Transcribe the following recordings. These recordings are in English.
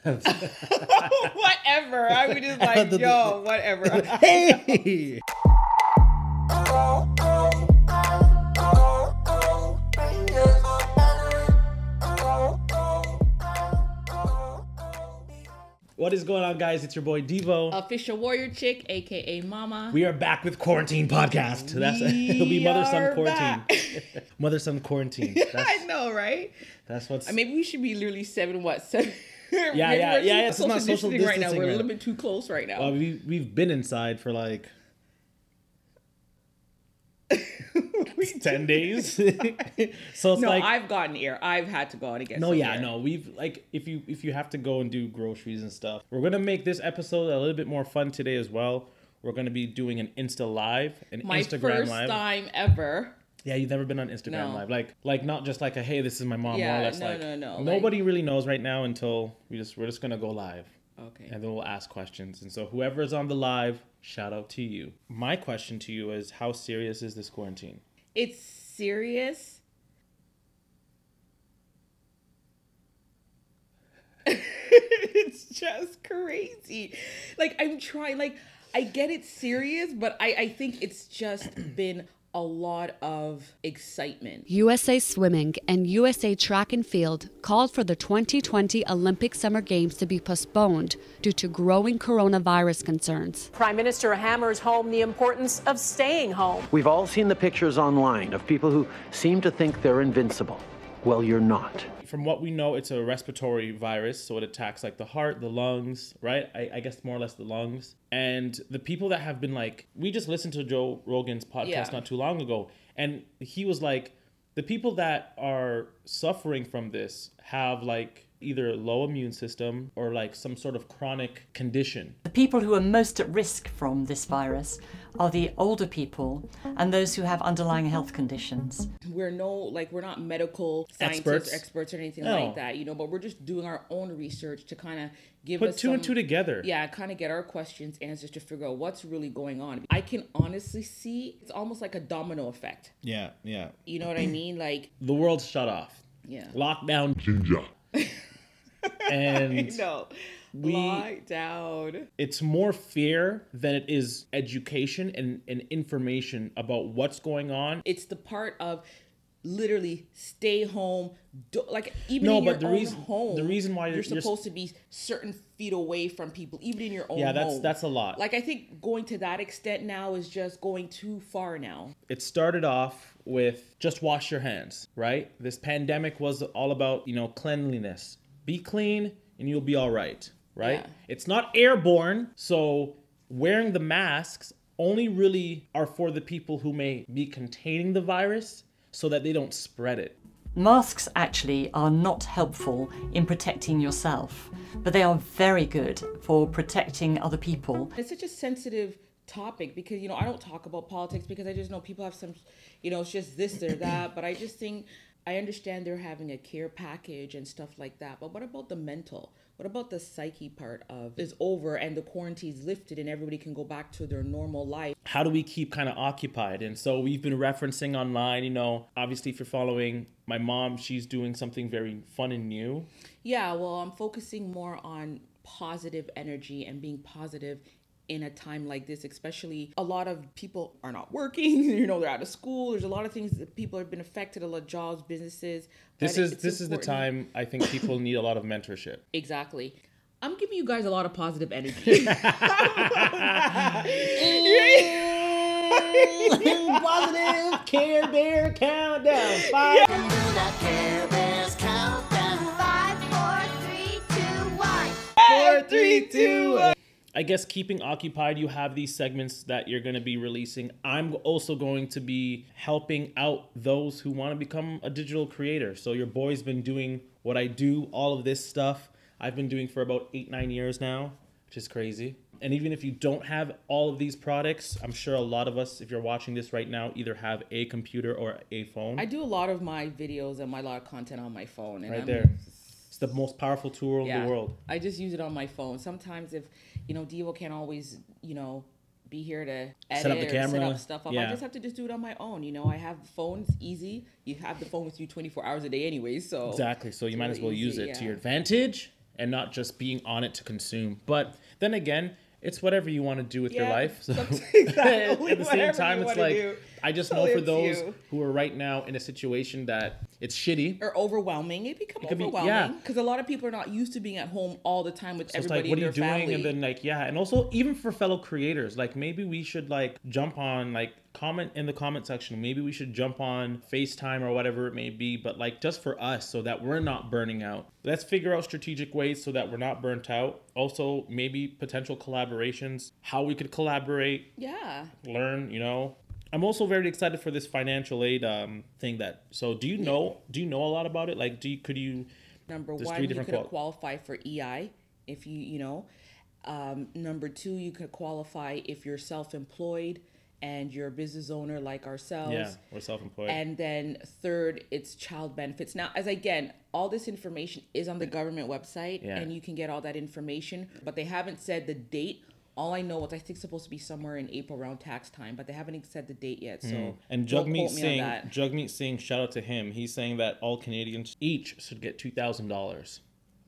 whatever. I was just like, yo, whatever. hey. What is going on, guys? It's your boy Devo. Official warrior chick, aka Mama. we are back with quarantine podcast. That's it'll be mother son quarantine. mother son quarantine. I know, right? that's what's. Maybe we should be literally seven. What seven? yeah, yeah, yeah, yeah, it's not social distancing right now. We're a little bit too close right now. well, we we've been inside for like ten days, so it's no, like I've gotten air. I've had to go out and get. No, yeah, air. no. We've like if you if you have to go and do groceries and stuff, we're gonna make this episode a little bit more fun today as well. We're gonna be doing an Insta live, an My Instagram first live. time ever. Yeah, you've never been on Instagram No. live, like like not just like a hey, this is my mom. more Yeah, or less no, like no, no, like- nobody really knows right now until we just we're just gonna go live Okay. and then we'll ask questions. And so whoever's on the live, shout out to you. My question to you is, how serious is this quarantine? It's serious. it's just crazy. Like I'm trying like I get it serious, but I I think it's just been a lot of excitement. USA Swimming and USA Track and Field called for the 2020 Olympic Summer Games to be postponed due to growing coronavirus concerns. Prime Minister hammers home the importance of staying home. We've all seen the pictures online of people who seem to think they're invincible. Well, you're not. From what we know, it's a respiratory virus, so it attacks like the heart, the lungs, right? I, I guess more or less the lungs. And the people that have been like, we just listened to Joe Rogan's podcast Yeah. not too long ago, and he was like, the people that are suffering from this have like either a low immune system or like some sort of chronic condition. The people who are most at risk from this virus are the older people and those who have underlying health conditions. We're no like we're not medical scientists Experts. or experts or anything No. like that, you know, but we're just doing our own research to kind of give Put us two and two together. Yeah, kind of get our questions answers to figure out what's really going on. I can honestly see it's almost like a domino effect. Yeah, yeah. You know what I mean? Like, The world's shut off. yeah. Lockdown. Ginger. and No. Lie down. it's more fear than it is education and, and information about what's going on. It's the part of literally stay home. Do, like even No, in your the own reason- home, the reason why you're, you're- you're- supposed to be certain feet away from people, even in your own Yeah, that's home. that's a lot. Like I think going to that extent now is just going too far now. it started off with just wash your hands, right? This pandemic was all about, you know, cleanliness. Be clean and you'll be all right, right? Yeah. It's not airborne, so wearing the masks only really are for the people who may be containing the virus so that they don't spread it. Masks actually are not helpful in protecting yourself, but they are very good for protecting other people. It's such a sensitive topic because you know I don't talk about politics because I just know people have some, you know, it's just this or that. But I just think I understand they're having a care package and stuff like that. But what about the mental? What about the psyche part of is over and the quarantine's lifted and everybody can go back to their normal life? how do we keep kind of occupied? And so we've been referencing online, you know, obviously if you're following my mom, she's doing something very fun and new. Yeah, well, I'm focusing more on positive energy and being positive in a time like this, especially a lot of people are not working, you know, they're out of school. There's a lot of things that people have been affected, a lot of jobs, businesses. This is it's this is the time I think people need a lot of mentorship. Exactly. I'm giving you guys a lot of positive energy. Positive Care Bear countdown. Five. Five, four, three, two, one. four, three, two. I guess keeping occupied, you have these segments that you're going to be releasing. I'm also going to be helping out those who want to become a digital creator. So your boy's been doing what I do, all of this stuff. I've been doing for about eight, nine years now, which is crazy. And even if you don't have all of these products, I'm sure a lot of us, if you're watching this right now, either have a computer or a phone. I do a lot of my videos and my lot of content on my phone. And right I'm- there. It's the most powerful tool in the world. I just use it on my phone. Sometimes if you know Devo can't always, you know, be here to edit Set up the or set camera. up stuff up. Yeah. I just have to just do it on my own. You know, I have the phone, it's easy. You have the phone with you 24 hours a day anyway, so Exactly. So you might as well really use easy, it to your advantage and not just being on it to consume. But then again, it's whatever you want to do with your life. So exactly at the same time, it's like do. I just know for those you. who are right now in a situation that it's shitty. or overwhelming. It become be- overwhelming yeah. because a lot of people are not used to being at home all the time with So it's everybody like, what are you doing? family. And then like, yeah, and also even for fellow creators, like maybe we should like jump on like comment in the comment section. Maybe we should jump on FaceTime or whatever it may be, but like just for us so that we're not burning out. Let's figure out strategic ways so that we're not burnt out. Also, maybe potential collaborations, how we could collaborate, yeah, learn, you know. I'm also very excited for this financial aid um thing that so do you know do you know a lot about it? Like do you could you number one, you could qual- qualify for EI if you you know. Um, number two, you could qualify if you're self-employed and you're a business owner like ourselves. yeah, we're self-employed. And then third, it's child benefits. Now, as again, all this information is on the government website, Yeah. and you can get all that information. But they haven't said the date. All I know is I think it's supposed to be somewhere in April around tax time, but they haven't said the date yet. So Mm. And Jagmeet Singh. Jagmeet Singh, shout out to him. He's saying that all Canadians each should get two thousand dollars.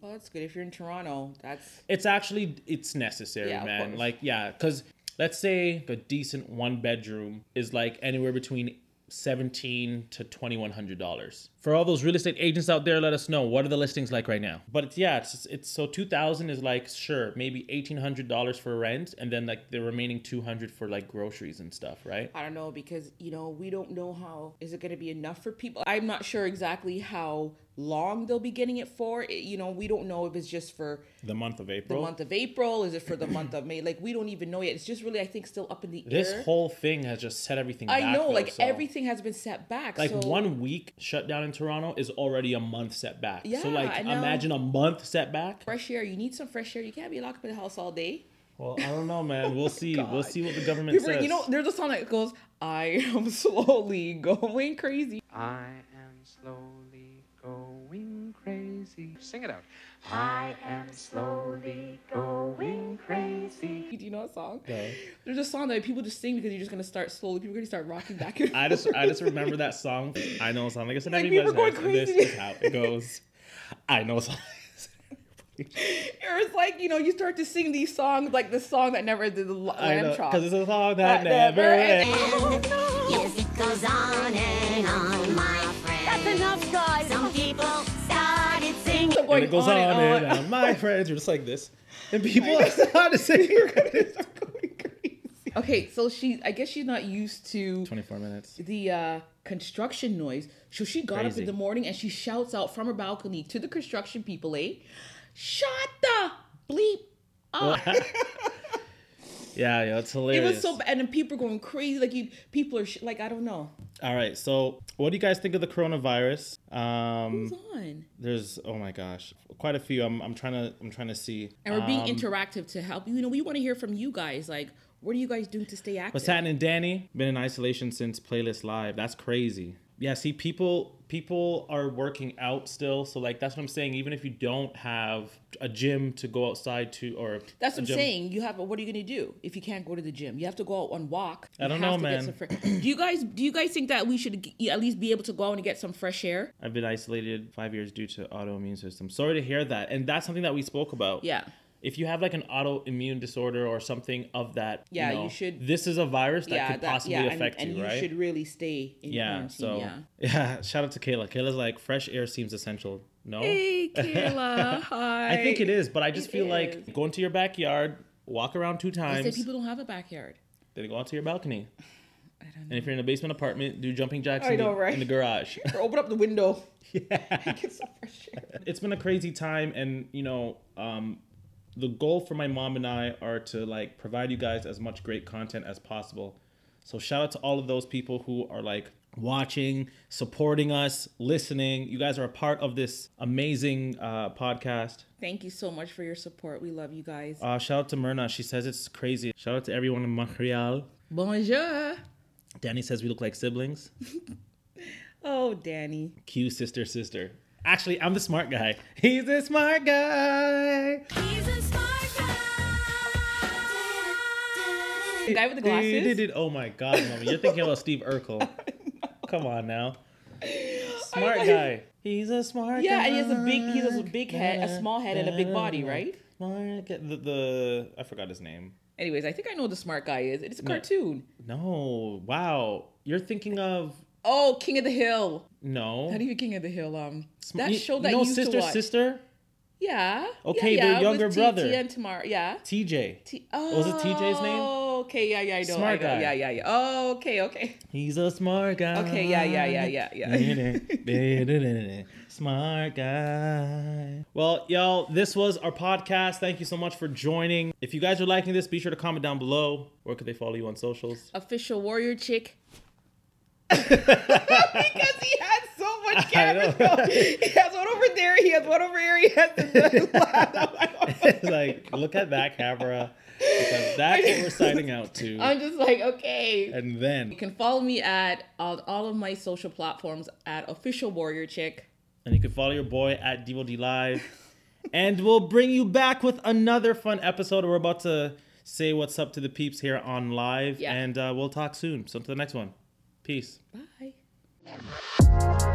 Well, that's good if you're in Toronto. That's It's actually it's necessary, Yeah, man. Like yeah, because let's say a decent one bedroom is like anywhere between seventeen to twenty one hundred dollars. For all those real estate agents out there, let us know what are the listings like right now. But it's, yeah, it's it's so two thousand is like sure maybe eighteen hundred dollars for rent, and then like the remaining two hundred for like groceries and stuff, right? I don't know because you know we don't know how is it going to be enough for people. I'm not sure exactly how long they'll be getting it for. It- you know, we don't know if it's just for The month of April. the month of April, is it for the month of May? Like we don't even know yet. It's just really I think still up in the this air. This whole thing has just set everything I back. know, though, like so- everything has been set back. like so one week shutdown in Toronto is already a month setback. so Yeah, like I imagine a month setback. fresh air. You need some fresh air. You can't be locked up in the house all day. Well, I don't know, man. We'll see. We'll see what the government People, says. you know, there's a song that goes, "I am slowly going crazy." I am slowly going crazy. Sing it out. I am slowly going crazy. Do you know that song? No. There's a song that people just sing because you're just gonna start slowly. People are gonna start rocking back and I just I just remember that song. I know a song. Like I said, Like, everybody's going knows, and this is how it goes. I know a song. Or it's like you know you start to sing these songs like the song that never did the I lamb know chop. because it's a song that That never never ends. Yes, it goes on and singing. I'm going And it goes on, and on. My friends, you're just like this, and people are starting to sing. Okay, so she I guess she's not used to Twenty-four minutes. the uh, construction noise. So she got up in the morning and she shouts out from her balcony to the construction people, eh? Shut the bleep up. Yeah, yeah, it's hilarious. It was so bad, and then people are going crazy. Like you, people are sh- like, I don't know. All right, so what do you guys think of the coronavirus? Um, Who's on? there's oh my gosh, quite a few. I'm, I'm trying to I'm trying to see. And we're being Um, interactive to help. You know, we want to hear from you guys. Like, what are you guys doing to stay active? What's happening, Danny? Been in isolation since Playlist Live. That's crazy. Yeah, see, people people are working out still, so like that's what I'm saying. Even if you don't have a gym to go outside to, or That's what I'm gym- saying. You have. What are you gonna do if you can't go to the gym? You have to go out and walk. I don't know, man. fre- do you guys? Do you guys think that we should at least be able to go out and get some fresh air? I've been isolated five years due to autoimmune system. Sorry to hear that, and that's something that we spoke about. Yeah. If you have like an autoimmune disorder or something of that, Yeah, you know, should- This is a virus that yeah, could that, possibly yeah, and- affect and, you, right? should really stay in yeah. quarantine. So yeah. yeah. shout out to Kayla. Kayla's like fresh air seems essential. No. Hey, Kayla. Hi. I think it is, but I just It feel is. like go into your backyard, walk around two times, said people don't have a backyard. then go out to your balcony. And if you're in a basement apartment, do jumping jacks in, know, the, right? in the garage. Or open up the window. Yeah. get some fresh air. it's been a crazy time, and you know, um, the goal for my mom and I are to like provide you guys as much great content as possible. So shout out to all of those people who are like watching, supporting us, listening. You guys are a part of this amazing uh, podcast. Thank you so much for your support. We love you guys. Uh, shout out to Myrna. She says it's crazy. Shout out to everyone in Montreal. Bonjour. Danny says we look like siblings. Oh, Danny. Q sister sister. Actually, I'm the smart guy. He's the smart guy. He's a smart guy. The guy with the glasses. Oh my god, mommy. You're thinking about Steve Urkel. Come on now. Smart guy. He's a smart Yeah, guy. and he has a big he has a big head, a small head, and a big body, right? Smart guy. The, the I forgot his name. Anyways, I think I know what the smart guy is. It's a No. cartoon. No, wow. You're thinking of Oh, King of the Hill. no. Not even King of the Hill. Um, that you- show you that know you used sister to watch. sister Yeah. Okay, yeah, their younger with T- brother. And Tamera. Yeah. TJ. T- Was it TJ's name? Oh, okay. Yeah, yeah, I know. Smart I know. guy. Yeah, yeah, yeah. Oh, okay, okay. He's a smart guy. Okay, yeah, yeah, yeah, yeah, yeah. smart guy. Well, y'all, this was our podcast. Thank you so much for joining. If you guys are liking this, be sure to comment down below. Where could they follow you on socials? Official warrior chick. because he has so much I camera. know. he has one over there. He has one over here. He has the like, look at that camera because that's what we're signing out to. I'm just like, okay. And then, You can follow me at all, all of my social platforms at official warrior chick. and you can follow your boy at DevoD Live. and we'll bring you back with another fun episode. We're about to say what's up to the peeps here on live. Yeah. And uh, we'll talk soon. So, to the next one. Peace. Bye.